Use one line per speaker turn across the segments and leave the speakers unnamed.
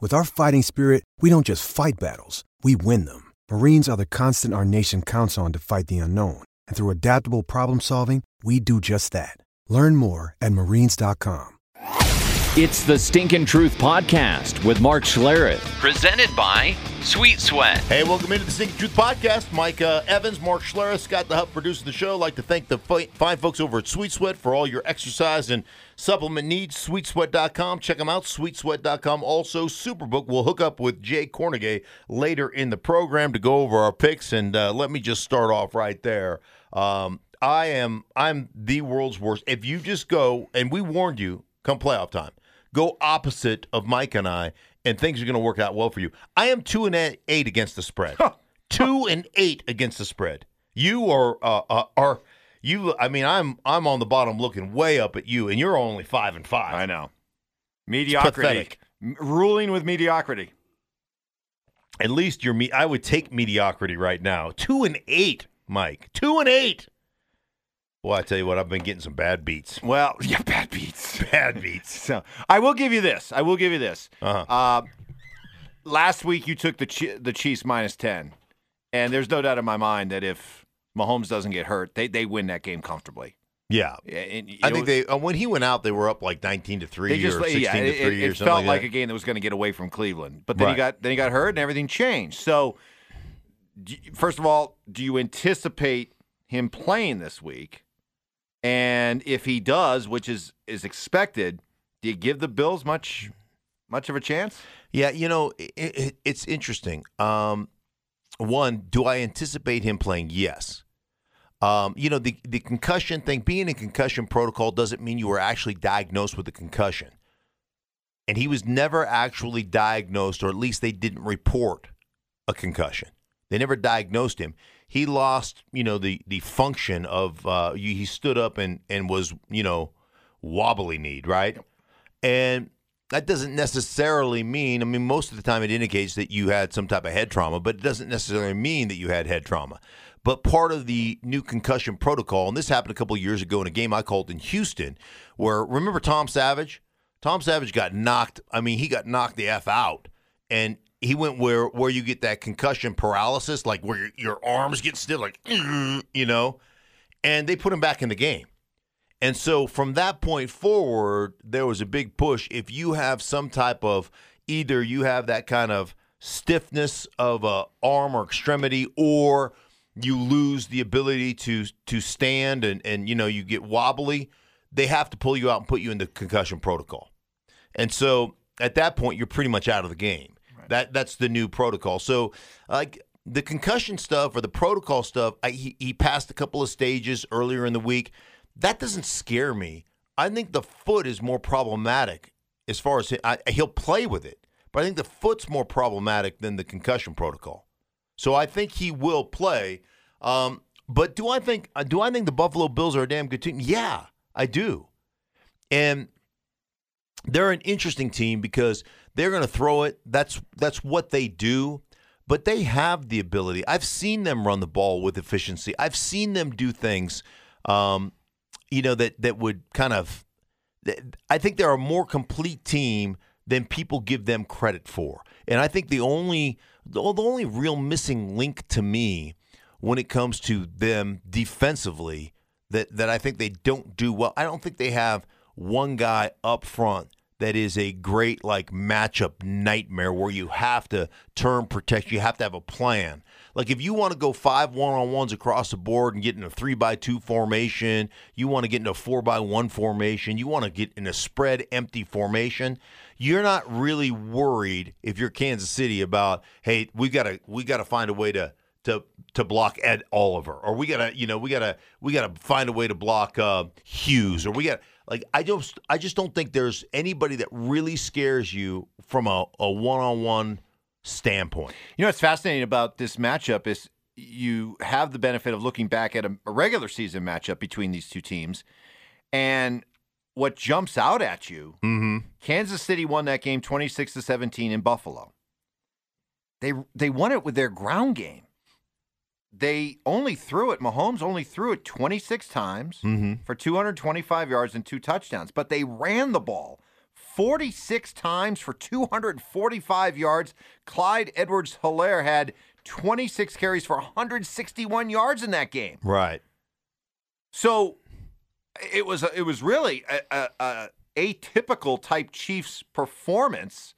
With our fighting spirit, we don't just fight battles, we win them. Marines are the constant our nation counts on to fight the unknown. And through adaptable problem solving, we do just that. Learn more at marines.com.
It's the Stinkin' Truth Podcast with Mark Schlereth, presented by Sweet Sweat.
Hey, welcome into the Stinkin' Truth Podcast. Mike uh, Evans, Mark Schlereth, Scott the Hub producing the show. I'd like to thank the fi- fine folks over at Sweet Sweat for all your exercise and supplement needs. SweetSweat.com. Check them out. SweetSweat.com. Also, Superbook will hook up with Jay Kornegay later in the program to go over our picks. And uh, let me just start off right there. Um, I am I'm the world's worst. If you just go and we warned you come playoff time, go opposite of Mike and I, and things are going to work out well for you. I am two and eight against the spread. two and eight against the spread. You are uh, uh, are you? I mean, I'm I'm on the bottom looking way up at you, and you're only five and five.
I know. Mediocrity. M- ruling with mediocrity.
At least you're me. I would take mediocrity right now. Two and eight, Mike. Two and eight. Well, I tell you what, I've been getting some bad beats.
Well, yeah, bad beats.
Bad beats.
So I will give you this. I will give you this.
Uh-huh.
Uh, last week you took the Chi- the Chiefs minus ten, and there's no doubt in my mind that if Mahomes doesn't get hurt, they they win that game comfortably.
Yeah.
And,
I think they uh, when he went out, they were up like nineteen to three
just
or sixteen
yeah,
to three
it
or something
felt
like,
like a game that was going to get away from Cleveland, but then
Right.
he got then he got hurt and everything changed. So, do first of all, do you anticipate him playing this week? And if he does, which is is expected, do you give the Bills much much of a chance?
Yeah, you know, it, it, it's interesting. Um, one, do I anticipate him playing? Yes. Um, you know, the the concussion thing, being in concussion protocol doesn't mean you were actually diagnosed with a concussion. And he was never actually diagnosed, or at least they didn't report a concussion. They never diagnosed him. He lost, you know, the the function of uh, he stood up and and was, you know, wobbly kneed, right? And that doesn't necessarily mean, I mean, most of the time it indicates that you had some type of head trauma, but it doesn't necessarily mean that you had head trauma. But part of the new concussion protocol, and this happened a couple years ago in a game I called in Houston, where remember Tom Savage? Tom Savage got knocked, I mean, he got knocked the F out. And he went where where you get that concussion paralysis, like where your, your arms get still, like, you know, and they put him back in the game. And so from that point forward, there was a big push. If you have some type of either you have that kind of stiffness of a arm or extremity, or you lose the ability to to stand and and you know you get wobbly, they have to pull you out and put you in the concussion protocol. And so at that point, you're pretty much out of the game. That that's the new protocol. So like the concussion stuff or the protocol stuff, I, he, he passed a couple of stages earlier in the week. That doesn't scare me. I think the foot is more problematic as far as I, he'll play with it, but I think the foot's more problematic than the concussion protocol. So I think he will play. Um, but do I think uh, do I think the Buffalo Bills are a damn good team? Yeah, I do. And they're an interesting team because they're going to throw it. That's that's what they do. But they have the ability. I've seen them run the ball with efficiency. I've seen them do things, um, you know, that that would kind of. I think they're a more complete team than people give them credit for. And I think the only the only real missing link to me when it comes to them defensively that that I think they don't do well. I don't think they have one guy up front that is a great like matchup nightmare where you have to turn protect. You have to have a plan. Like if you want to go five one on ones across the board and get in a three by two formation, you want to get into a four by one formation, you want to get in a spread empty formation. You're not really worried if you're Kansas City about hey we gotta we gotta find a way to to to block Ed Oliver, or we gotta, you know, we gotta we gotta find a way to block uh, Hughes, or we got like I just I just don't think there's anybody that really scares you from a one on one standpoint.
You know what's fascinating about this matchup is you have the benefit of looking back at a, a regular season matchup between these two teams, and what jumps out at you,
Mm-hmm.
Kansas City won that game twenty six to seventeen in Buffalo. They they won it with their ground game. They only threw it. Mahomes only threw it 26 times
Mm-hmm.
for 225 yards and two touchdowns, but they ran the ball 46 times for 245 yards. Clyde Edwards-Helaire had 26 carries for 161 yards in that game.
Right.
So it was it was really a, a, a atypical type Chiefs performance.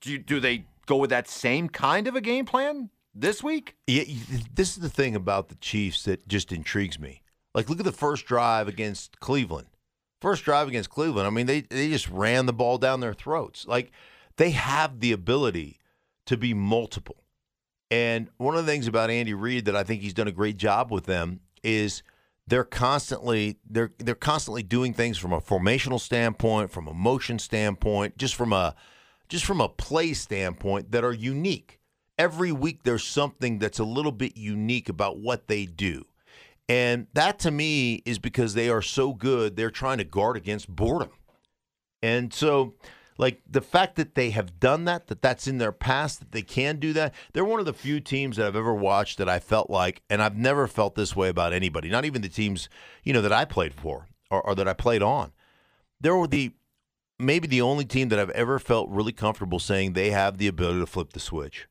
Do, do they go with that same kind of a game plan this week?
Yeah, this is the thing about the Chiefs that just intrigues me. Like, look at the first drive against Cleveland. First drive against Cleveland. I mean, they they just ran the ball down their throats. Like, they have the ability to be multiple. And one of the things about Andy Reid that I think he's done a great job with them is they're constantly they're they're constantly doing things from a formational standpoint, from a motion standpoint, just from a just from a play standpoint that are unique. Every week there's something that's a little bit unique about what they do. And that to me is because they are so good, they're trying to guard against boredom. And so like the fact that they have done that, that that's in their past, that they can do that. They're one of the few teams that I've ever watched that I felt like, and I've never felt this way about anybody, not even the teams, you know, that I played for or, or that I played on. They were the maybe the only team that I've ever felt really comfortable saying they have the ability to flip the switch.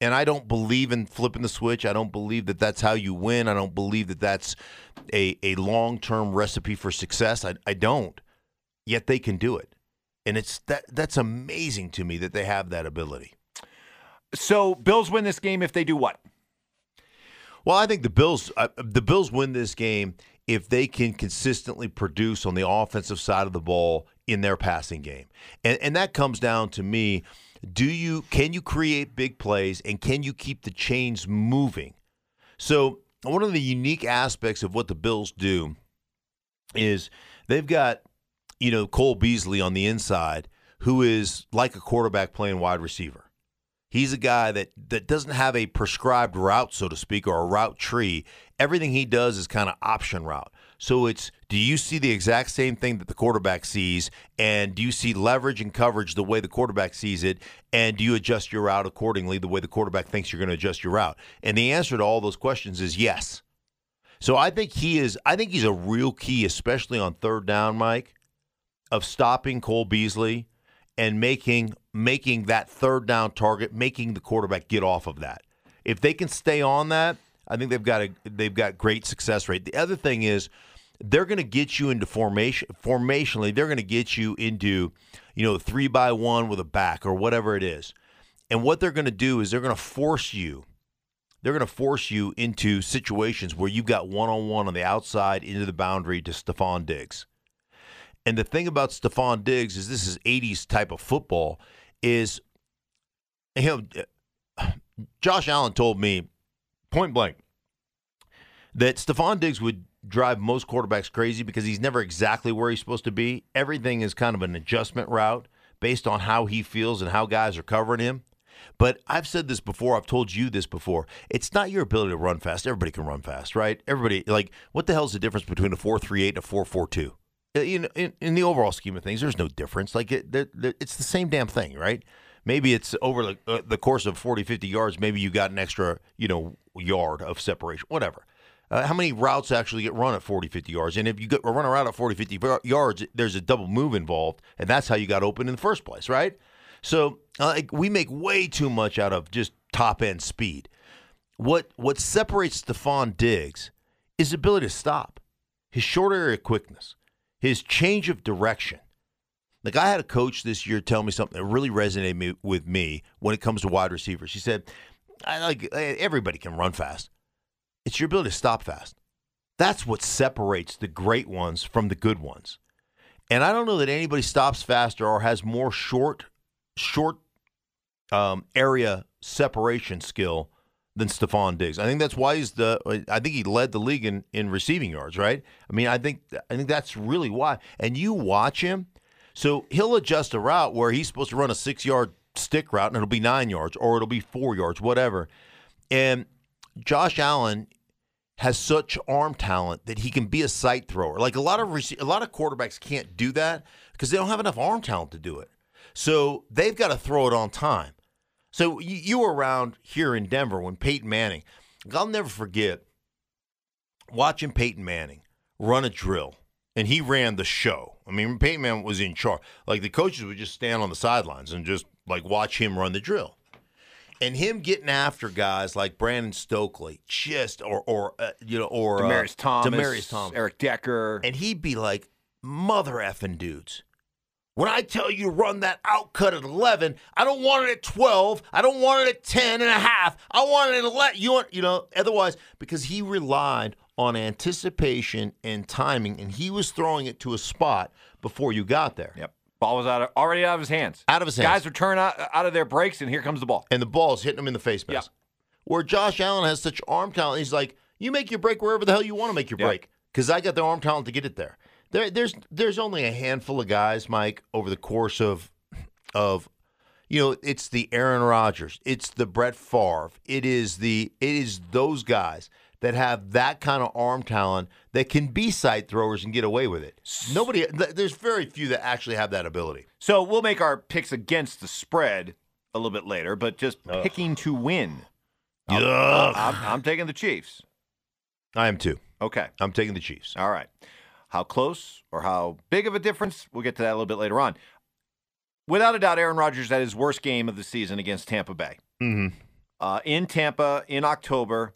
And I don't believe in flipping the switch. I don't believe that that's how you win. I don't believe that that's a, a long term recipe for success. I, I don't. Yet they can do it. And it's that that's amazing to me that they have that ability.
So Bills win this game if they do what?
Well, I think the Bills uh, the Bills win this game if they can consistently produce on the offensive side of the ball in their passing game. And and that comes down to me, do you can you create big plays and can you keep the chains moving? So, one of the unique aspects of what the Bills do is they've got you know Cole Beasley on the inside who is like a quarterback playing wide receiver. He's a guy that that doesn't have a prescribed route, so to speak, or a route tree. Everything he does is kind of option route. So it's do you see the exact same thing that the quarterback sees, and do you see leverage and coverage the way the quarterback sees it, and do you adjust your route accordingly the way the quarterback thinks you're going to adjust your route? And the answer to all those questions is yes. So I think he is. I think he's a real key, especially on third down, Mike, of stopping Cole Beasley and making making that third down target, making the quarterback get off of that. If they can stay on that, I think they've got a they've got great success rate. The other thing is they're going to get you into formation formationally. They're going to get you into you know three by one with a back or whatever it is. And what they're going to do is they're going to force you. They're going to force you into situations where you've got one on one on the outside into the boundary to Stefon Diggs. And the thing about Stefon Diggs is this is 80s type of football is you know Josh Allen told me point blank that Stefon Diggs would drive most quarterbacks crazy because he's never exactly where he's supposed to be. Everything is kind of an adjustment route based on how he feels and how guys are covering him. But I've said this before. I've told you this before. It's not your ability to run fast. Everybody can run fast, right? Everybody like what the hell is the difference between a four three eight and a four four two? In, in in the overall scheme of things, there's no difference. Like it, it's the same damn thing, right? Maybe it's over the, uh, the course of 40, 50 yards. Maybe you got an extra, you know, yard of separation, whatever. Uh, how many routes actually get run at 40, 50 yards? And if you get, run a route at 40, 50 yards, there's a double move involved, and that's how you got open in the first place, right? So uh, like, we make way too much out of just top end speed. What what separates Stefon Diggs is ability to stop, his short area quickness, his change of direction. Like I had a coach this year tell me something that really resonated me, with me when it comes to wide receivers. She said, "I like everybody can run fast. It's your ability to stop fast. That's what separates the great ones from the good ones." And I don't know that anybody stops faster or has more short, short um, area separation skill than Stefon Diggs. I think that's why he's the. I think he led the league in, in receiving yards. Right. I mean, I think I think that's really why. And you watch him, so he'll adjust a route where he's supposed to run a six yard stick route and it'll be nine yards or it'll be four yards, whatever. And Josh Allen has such arm talent that he can be a sight thrower. Like a lot of rec- a lot of quarterbacks can't do that because they don't have enough arm talent to do it. So they've got to throw it on time. So you, you were around here in Denver when Peyton Manning. I'll never forget watching Peyton Manning run a drill, and he ran the show. I mean, Peyton Manning was in charge. Like the coaches would just stand on the sidelines and just like watch him run the drill and him getting after guys like Brandon Stokley, just or or uh, you know or
Demaryius
uh,
Thomas,
Demaryius Thomas,
Eric Decker,
and he'd be like, "Mother effing dudes." When I tell you to run that outcut at 11, I don't want it at 12. I don't want it at 10 and a half. I want it at 11. You want, you know, otherwise, because he relied on anticipation and timing, and he was throwing it to a spot before you got there.
Yep. Ball was out of, already out of his hands.
Out of his hands.
Guys were turning out, out of their breaks, and here comes the ball.
And the ball's hitting him in the face mask.
Yeah.
Where Josh Allen has such arm talent, he's like, you make your break wherever the hell you want to make your
Yeah.
break. Because I got the arm talent to get it there. There, there's there's only a handful of guys, Mike, over the course of of you know, it's the Aaron Rodgers, it's the Brett Favre, it is the it is those guys that have that kind of arm talent that can be sight throwers and get away with it. Nobody, there's very few that actually have that ability.
So we'll make our picks against the spread a little bit later, but just picking to win. I'm,
Ugh.
I'm, I'm taking the Chiefs.
I am too.
Okay.
I'm taking the Chiefs.
All right. How close or how big of a difference? We'll get to that a little bit later on. Without a doubt, Aaron Rodgers had his worst game of the season against Tampa Bay.
Mm-hmm.
Uh, in Tampa in October,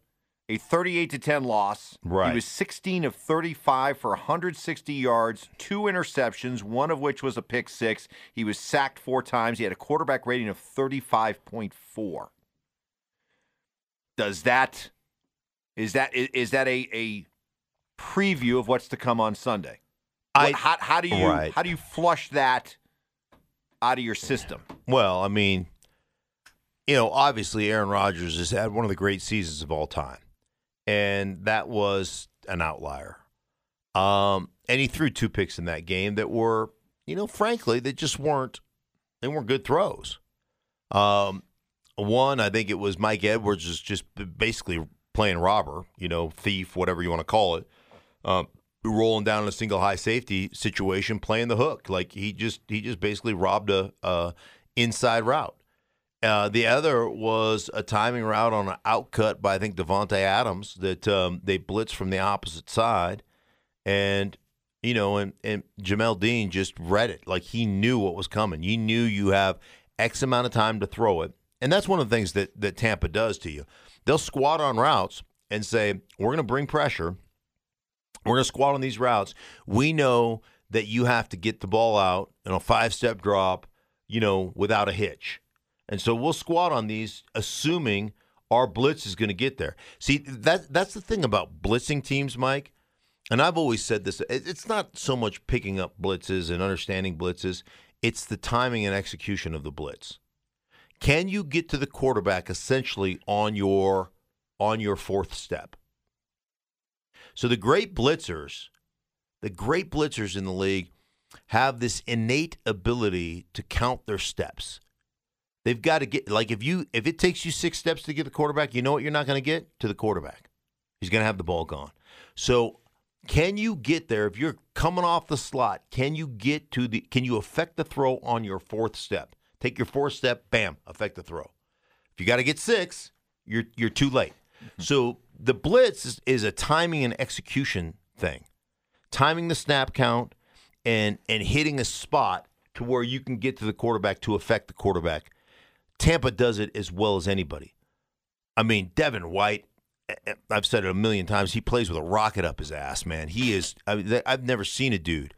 a 38 to 10 loss.
Right.
He was 16 of 35 for 160 yards, two interceptions, one of which was a pick six. He was sacked four times. He had a quarterback rating of 35.4. Does that is that is, is that a, a preview of what's to come on Sunday?
I-
how, how do you
Right.
how do you flush that out of your system?
Well, I mean, you know, obviously Aaron Rodgers has had one of the great seasons of all time. And that was an outlier. Um, and he threw two picks in that game that were, you know, frankly, they just weren't they weren't good throws. Um, one, I think it was Mike Edwards is just basically playing robber, you know, thief, whatever you want to call it. Um, rolling down in a single high safety situation, playing the hook. Like he just he just basically robbed a, a inside route. Uh, the other was a timing route on an outcut by I think Davante Adams that um, they blitzed from the opposite side, and you know, and and Jamel Dean just read it like he knew what was coming. You knew you have X amount of time to throw it, and that's one of the things that that Tampa does to you. They'll squat on routes and say, "We're going to bring pressure." We're going to squat on these routes. We know that you have to get the ball out in a five step drop, you know, without a hitch. And so we'll squat on these, assuming our blitz is going to get there. See, that that's the thing about blitzing teams, Mike. And I've always said this it's not so much picking up blitzes and understanding blitzes, it's the timing and execution of the blitz. Can you get to the quarterback essentially on your on your fourth step? So the great blitzers, the great blitzers in the league have this innate ability to count their steps. They've got to get like if you if it takes you 6 steps to get the quarterback, you know what you're not going to get to the quarterback. He's going to have the ball gone. So can you get there if you're coming off the slot? Can you get to the can you affect the throw on your fourth step? Take your fourth step, bam, affect the throw. If you got to get 6, you're you're too late. Mm-hmm. So the blitz is, is a timing and execution thing. Timing the snap count and and hitting a spot to where you can get to the quarterback to affect the quarterback. Tampa does it as well as anybody. I mean, Devin White, eh, eh, I've said it a million times, he plays with a rocket up his ass, man. He is I mean, I've never seen a dude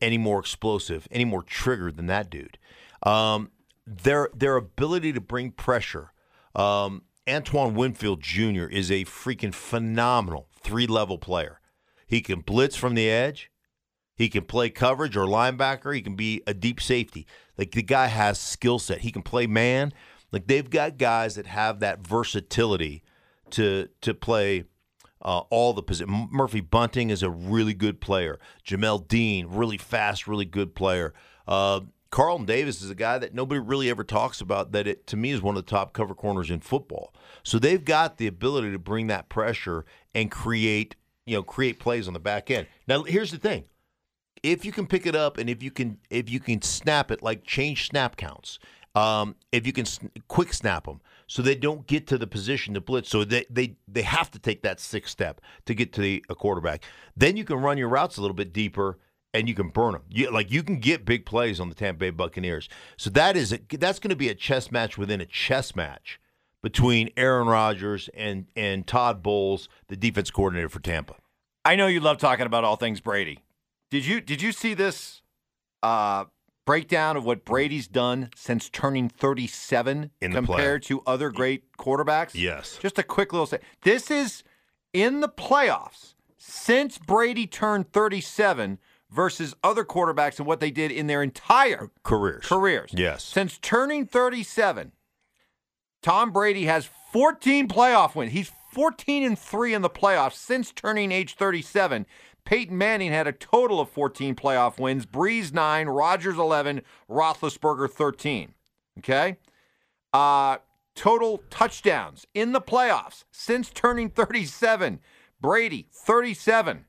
any more explosive, any more triggered than that dude. Um, their their ability to bring pressure. Um, Antoine Winfield Jr. is a freaking phenomenal three level player. He can blitz from the edge. He can play coverage or linebacker. He can be a deep safety. Like the guy has skill set. He can play man. Like they've got guys that have that versatility to to play uh, all the positions. Murphy Bunting is a really good player. Jamel Dean, really fast, really good player. Uh, Carlton Davis is a guy that nobody really ever talks about. That it to me is one of the top cover corners in football. So they've got the ability to bring that pressure and create you know create plays on the back end. Now here's the thing: if you can pick it up and if you can if you can snap it like change snap counts, um, if you can quick snap them so they don't get to the position to blitz, so they they they have to take that sixth step to get to the a quarterback. Then you can run your routes a little bit deeper and you can burn them. You, like you can get big plays on the Tampa Bay Buccaneers. So that is a, that's going to be a chess match within a chess match between Aaron Rodgers and and Todd Bowles, the defense coordinator for Tampa.
I know you love talking about all things Brady. Did you did you see this uh, breakdown of what Brady's done since turning 37
In the play.
compared to other great quarterbacks?
Yes.
Just a quick little say. This is in the playoffs since Brady turned 37 versus other quarterbacks and what they did in their entire
Careers.
careers.
Yes.
Since turning 37, Tom Brady has 14 playoff wins. He's 14 and 3 in the playoffs since turning age 37. Peyton Manning had a total of 14 playoff wins. Brees 9, Rodgers 11, Roethlisberger 13. Okay? Uh, total touchdowns in the playoffs since turning 37. Brady 37.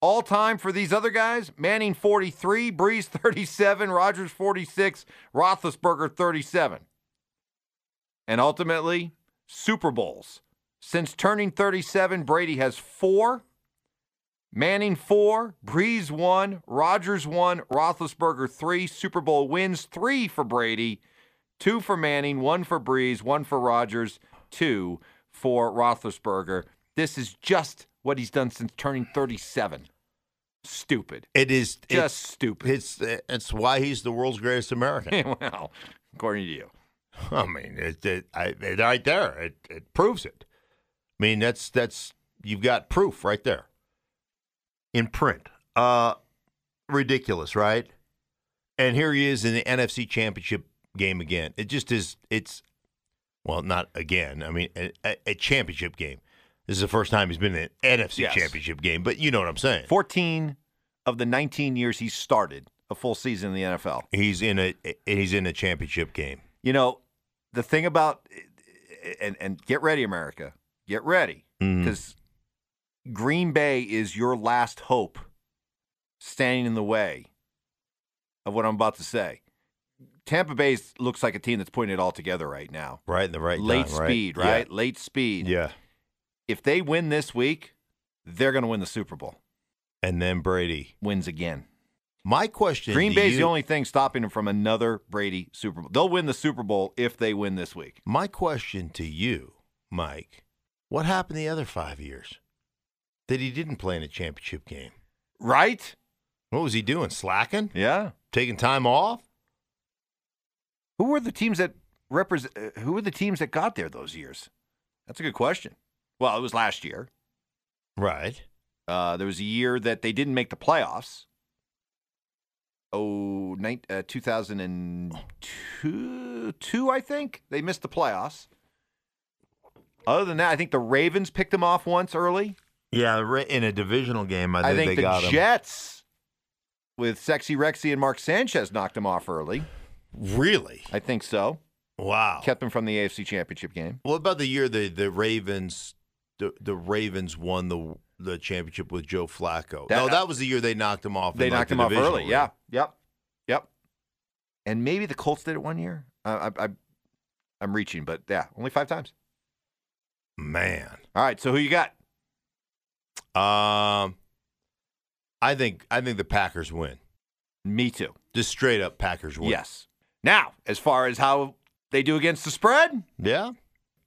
All time for these other guys Manning 43, Brees 37, Rodgers 46, Roethlisberger 37. And ultimately, Super Bowls. Since turning 37, Brady has four, Manning four, Brees one, Rodgers one, Roethlisberger three, Super Bowl wins three for Brady, two for Manning, one for Brees, one for Rodgers, two for Roethlisberger. This is just what he's done since turning 37. Stupid.
It is
Just stupid.
It's it's why he's the world's greatest American.
well, according to you.
I mean, it, it, I, it right there. It, it proves it. I mean, that's that's you've got proof right there in print. Uh, ridiculous, right? And here he is in the NFC Championship game again. It just is. It's well, not again. I mean, a, a championship game. This is the first time he's been in an NFC
Yes.
Championship game, but you know what I'm saying.
14 of the 19 years he started a full season in the NFL.
He's in a he's in a championship game.
You know, the thing about and and get ready, America, get ready
Mhm.
because Green Bay is your last hope, standing in the way of what I'm about to say. Tampa Bay looks like a team that's putting it all together right now.
Right in the right
Late
time, right?
speed,
Yeah.
right? Late speed.
Yeah.
If they win this week, they're going to win the Super Bowl.
And then Brady.
Wins again.
My question
Green
to
Bay's
you,
the only thing stopping them from another Brady Super Bowl. They'll win the Super Bowl if they win this week.
My question to you, Mike, what happened the other five years that he didn't play in a championship game?
Right?
What was he doing? Slacking?
Yeah.
Taking time off?
Who were the teams that represent? uh, Who were the teams that got there those years? That's a good question. Well, it was last year.
Right.
Uh, there was a year that they didn't make the playoffs. Oh, nine, uh, 2002, two, I think. They missed the playoffs. Other than that, I think the Ravens picked them off once early.
Yeah, in a divisional game, I think,
I think
they
the
got him.
Jets with Sexy Rexy and Mark Sanchez knocked them off early.
Really?
I think so.
Wow.
Kept them from the AFC Championship game.
What about the year the the Ravens the, the Ravens won the the championship with Joe Flacco?
That-
no, that was the year they knocked him off. in,
They
like,
knocked
the
them off early.
round.
Yeah. Yep. Yep. And maybe the Colts did it one year. Uh, I, I, I'm reaching, but yeah, only five times.
Man.
All right. So who you got?
Um I think I think the Packers win.
Me too.
Just straight up Packers win.
Yes. Now, as far as how they do against the spread,
Yeah.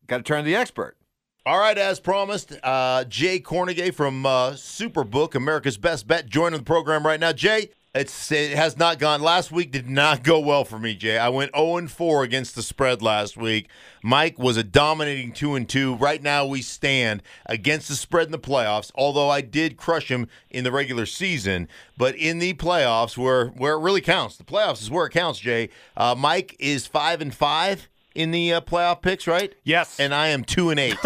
got to turn to the expert.
All right, as promised, uh, Jay Kornegay from uh, Superbook, America's Best Bet, joining the program right now. Jay, It's it has not gone. Last week did not go well for me, Jay. I went 0 and 4 against the spread last week. Mike was a dominating 2 and 2. Right now we stand against the spread in the playoffs. Although I did crush him in the regular season, but in the playoffs where where it really counts, the playoffs is where it counts. Jay, uh, Mike is five and five in the uh, playoff picks, right?
Yes.
And I am two and eight.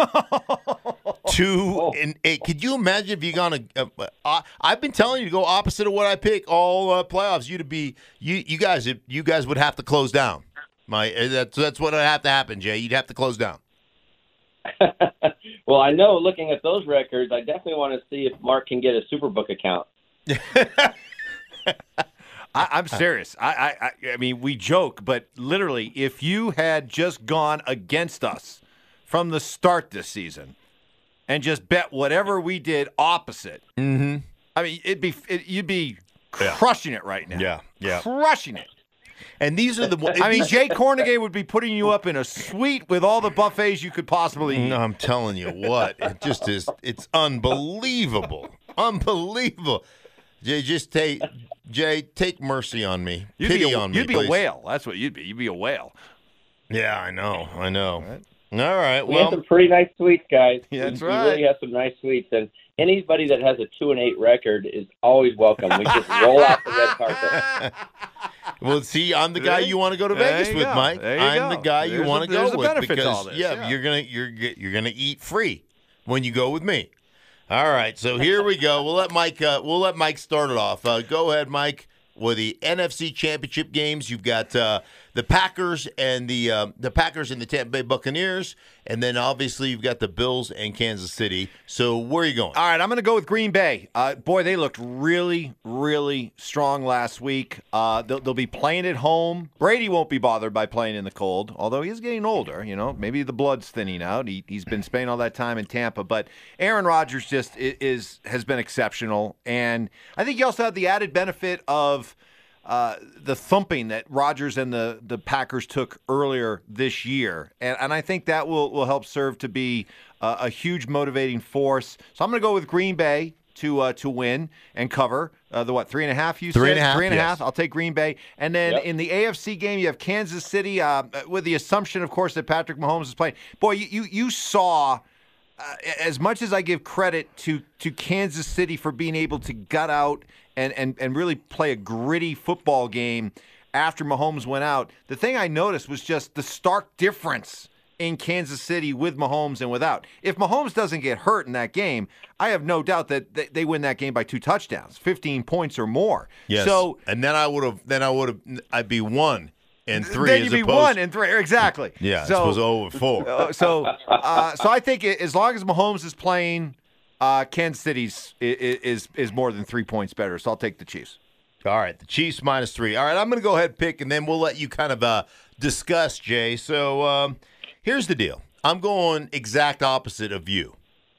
two and eight. Could you imagine if you gone a? Uh, uh, I've been telling you to go opposite of what I pick all uh, playoffs. You to be you you guys you guys would have to close down. My uh, that's that's what would have to happen, Jay. You'd have to close down.
well, I know looking at those records, I definitely want to see if Mark can get a Superbook account.
I, am serious. I, I, I mean, we joke, but literally, if you had just gone against us from the start this season and just bet whatever we did opposite,
mm-hmm.
I mean, it'd be it, you'd be crushing
yeah.
it right now.
Yeah, yeah,
crushing it.
And these are the.
I mean, Jay Kornegay would be putting you up in a suite with all the buffets you could possibly eat.
No, I'm telling you what, it just is. It's unbelievable, unbelievable. Jay, just take Jay, take mercy on me.
You'd
Pity
be a,
on me.
You'd be
please.
a whale. That's what you'd be. You'd be a whale.
Yeah, I know. I know. All right. All right
we
well,
have some pretty nice sweets, guys.
Yeah, that's
we,
right.
We really have some nice sweets, and anybody that has a two and eight record is always welcome. We just roll out the red carpet.
well, see, I'm the guy you want to go to Vegas with,
go.
Mike. I'm
go.
the guy you want to go
a
with
benefit to
because
all this,
yeah,
yeah.
you're gonna you're you're gonna eat free when you go with me. All right, so here we go. We'll let Mike. Uh, we'll let Mike start it off. Uh, go ahead, Mike. With the NFC Championship games, you've got uh, the Packers and the uh, the Packers and the Tampa Bay Buccaneers, and then obviously you've got the Bills and Kansas City. So where are you going?
All right, I'm going to go with Green Bay. Uh, boy, they looked really, really strong last week. Uh, they'll, they'll be playing at home. Brady won't be bothered by playing in the cold, although he's getting older. You know, maybe the blood's thinning out. He, he's been spending all that time in Tampa, but Aaron Rodgers just is, is has been exceptional, and I think you also have the added benefit of. Uh, the thumping that Rodgers and the, the Packers took earlier this year. And, and I think that will, will help serve to be uh, a huge motivating force. So I'm going to go with Green Bay to uh, to win and cover uh, the what three and a half you
Three
said
and a half,
three and a half. I'll take Green Bay and then
Yep.
in the AFC game you have Kansas City uh, with the assumption of course that Patrick Mahomes is playing. Boy, you you, you saw uh, as much as I give credit to to Kansas City for being able to gut out and and and really play a gritty football game after Mahomes went out, the thing I noticed was just the stark difference in Kansas City with Mahomes and without. If Mahomes doesn't get hurt in that game, I have no doubt that they- win that game by two touchdowns, 15 points or more.
Yes.
So
and then I would have. Then I would have. I'd be one and three.
then you'd be
opposed,
one and three. Exactly.
Yeah,
So,
it was over four.
Uh, so, uh, so I think as long as Mahomes is playing, uh, Kansas City's i- i- is is more than three points better. So I'll take the Chiefs.
All right, the Chiefs minus three. All right, I'm going to go ahead and pick, and then we'll let you kind of uh, discuss, Jay. So um, here's the deal. I'm going exact opposite of you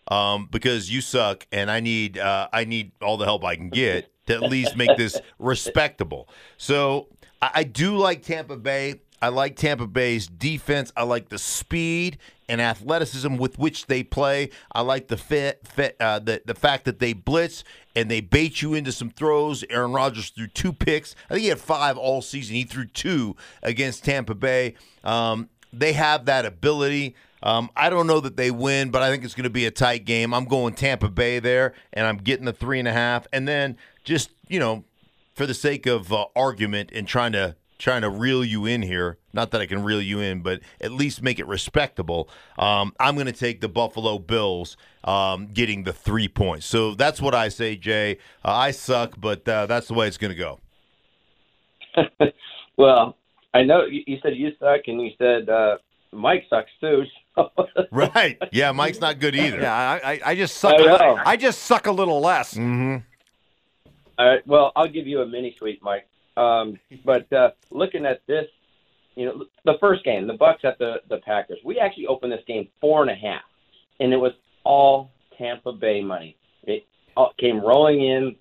um, because you suck, and I need uh, I need all the help I can get to at least make this respectable. So I, I do like Tampa Bay. I like Tampa Bay's defense. I like the speed and athleticism with which they play. I like the fit, fit uh, the the fact that they blitz and they bait you into some throws. Aaron Rodgers threw two picks. I think he had five all season. He threw two against Tampa Bay. Um, they have that ability. Um, I don't know that they win, but I think it's going to be a tight game. I'm going Tampa Bay there, and I'm getting the three and a half. And then just you know, for the sake of uh, argument and trying to trying to reel you in here, not that I can reel you in, but at least make it respectable. Um, I'm going to take the Buffalo Bills um, getting the three points. So that's what I say, Jay. Uh, I suck, but uh, that's the way it's going to go.
well, I know you, you said you suck, and you said uh, Mike sucks too. So.
Right? Yeah, Mike's not good either.
Yeah, I, I, I just suck.
I know.
I just suck a little less.
Mm-hmm.
All right. Well, I'll give you a mini sweep, Mike. Um, but uh, looking at this, you know, the first game, the Bucks at the the Packers. We actually opened this game four and a half, and it was all Tampa Bay money. It all came rolling in,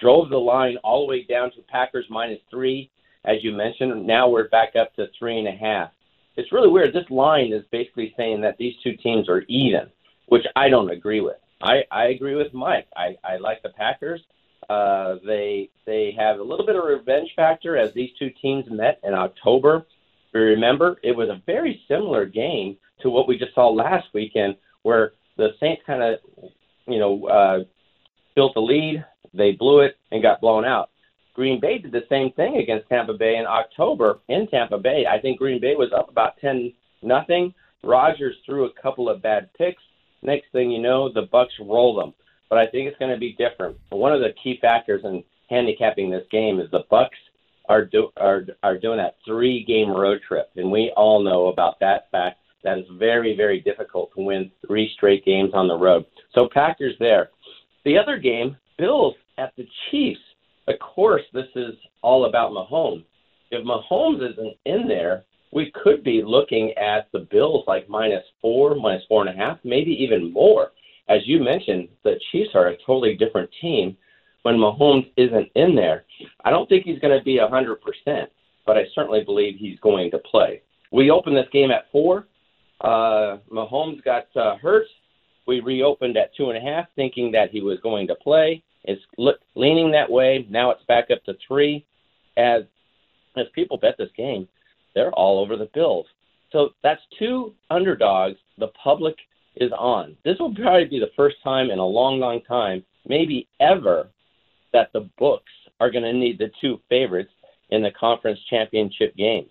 drove the line all the way down to Packers minus three, as you mentioned. Now we're back up to three and a half. It's really weird. This line is basically saying that these two teams are even, which I don't agree with. I, I agree with Mike. I, I like the Packers. Uh, they they have a little bit of revenge factor as these two teams met in October. If you remember, it was a very similar game to what we just saw last weekend, where the Saints kind of, you know, uh, built the lead, they blew it, and got blown out. Green Bay did the same thing against Tampa Bay in October in Tampa Bay. I think Green Bay was up about ten nothing. Rodgers threw a couple of bad picks. Next thing you know, the Bucks roll them. But I think it's going to be different. One of the key factors in handicapping this game is the Bucks are do, are are doing that three game road trip, and we all know about that fact. That is very very difficult to win three straight games on the road. So Packers there. The other game, Bills at the Chiefs. Of course, this is all about Mahomes. If Mahomes isn't in there, we could be looking at the Bills like minus four, minus four and a half, maybe even more. As you mentioned, the Chiefs are a totally different team when Mahomes isn't in there. I don't think he's going to be 100%, but I certainly believe he's going to play. We opened this game at four. Uh, Mahomes got uh, hurt. We reopened at two and a half, thinking that he was going to play. It's le- leaning that way. Now it's back up to three. As as people bet this game, they're all over the Bills. So that's two underdogs the public is on. This will probably be the first time in a long, long time, maybe ever, that the books are going to need the two favorites in the conference championship games.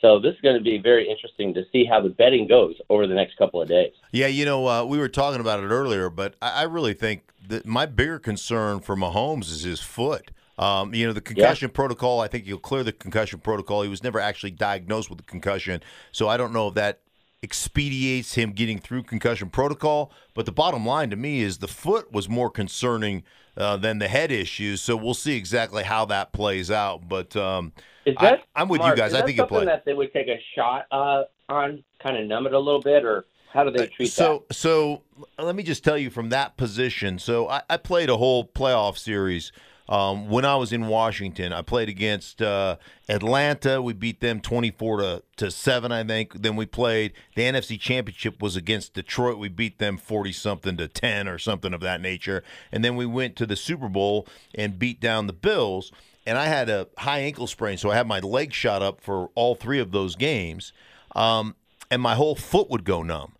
So this is going to be very interesting to see how the betting goes over the next couple of days.
Yeah, you know, uh, we were talking about it earlier, but I, I really think that my bigger concern for Mahomes is his foot. Um, you know, the concussion yeah. protocol, I think he'll clear the concussion protocol. He was never actually diagnosed with a concussion. So I don't know if that expedites him getting through concussion protocol. But the bottom line to me is the foot was more concerning uh, than the head issues. So we'll see exactly how that plays out. But um,
is that,
I, am with
Mark,
you guys.
I
think he'll play.
that they would take a shot uh, on, kind of numb it a little bit, or how do they treat
so,
that?
So let me just tell you from that position. So I, I played a whole playoff series – um, when I was in Washington, I played against uh, Atlanta. We beat them 24 to, to 7, I think. Then we played the NFC Championship was against Detroit. We beat them 40 something to 10 or something of that nature. And then we went to the Super Bowl and beat down the Bills. And I had a high ankle sprain, so I had my leg shot up for all three of those games. Um, and my whole foot would go numb.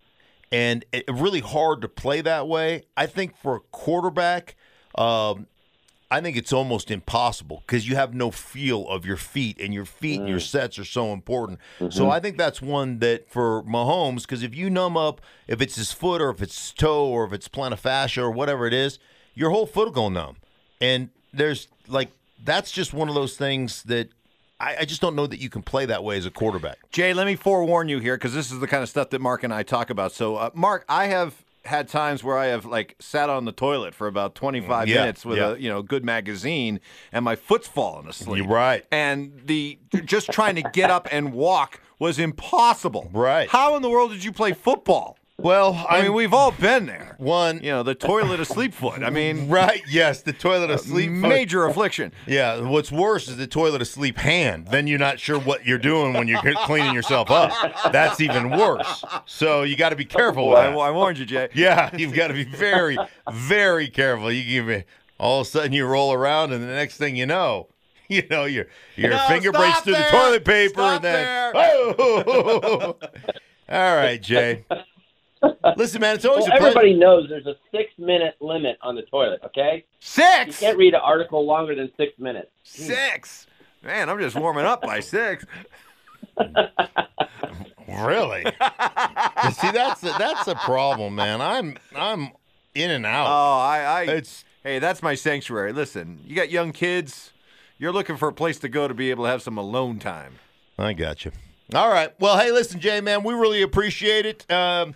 And it really hard to play that way. I think for a quarterback, um, I think it's almost impossible because you have no feel of your feet, and your feet mm. and your mm. sets are so important. Mm-hmm. So I think that's one that for Mahomes, because if you numb up, if it's his foot or if it's his toe or if it's plantar fascia or whatever it is, your whole foot will go numb. And there's like that's just one of those things that I, I, just don't know that you can play that way as a quarterback.
Jay, let me forewarn you here because this is the kind of stuff that Mark and I talk about. So, uh, Mark, I have had times where I have like sat on the toilet for about 25
yeah,
minutes with
yeah.
a you know good magazine and my foot's fallen asleep.
You're right.
And the just trying to get up and walk was impossible.
Right.
How in the world did you play football?
Well,
I mean, we've all been there.
One,
you know, the toilet asleep foot. I mean,
right? Yes, the toilet uh, asleep.
Major foot. Major affliction.
Yeah. What's worse is the toilet asleep hand. Then you're not sure what you're doing when you're cleaning yourself up. That's even worse. So you got to be careful.
Well, I, I, warned you, Jay.
Yeah, you've got to be very, very careful. You give me all of a sudden you roll around, and the next thing you know, you know your your
no,
finger breaks through
there.
the toilet paper,
stop
and then
there.
oh. all right, Jay. Listen, man, it's always
well,
a
everybody knows there's a six minute limit on the toilet. Okay,
six.
You can't read an article longer than six minutes.
Six. Man, I'm just warming up by six.
really? See, that's a, that's a problem, man. I'm I'm in and out.
Oh, I, I
it's
hey, that's my sanctuary. Listen, you got young kids. You're looking for a place to go to be able to have some alone time.
I got you. All right. Well, hey, listen, Jay, man, we really appreciate it. Um,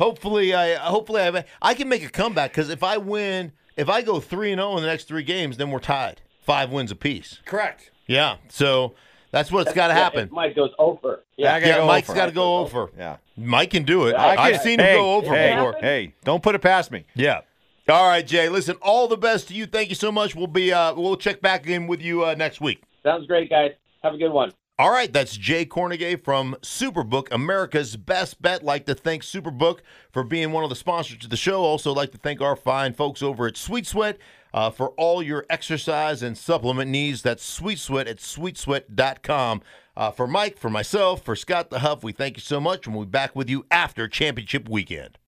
hopefully, I hopefully I I can make a comeback because if I win, if I go three and zero oh in the next three games, then we're tied, five wins apiece.
Correct.
Yeah. So that's what's got to happen.
Yeah, Mike goes over. Yeah,
yeah
go
Mike's
got
to go over.
Yeah,
Mike can do it.
Yeah,
I've seen
hey,
him go over
hey,
before.
Hey, don't put it past me.
Yeah. All right, Jay. Listen, all the best to you. Thank you so much. We'll be uh, we'll check back in with you uh, next week.
Sounds great, guys. Have a good one.
All right, that's Jay Kornegay from Superbook, America's best bet. Like to thank Superbook for being one of the sponsors to the show. Also, like to thank our fine folks over at Sweet Sweat. uh, for all your exercise and supplement needs. That's Sweet Sweat at sweetsweat.com. Uh, for Mike, for myself, for Scott the Huff, we thank you so much, and we'll be back with you after championship weekend.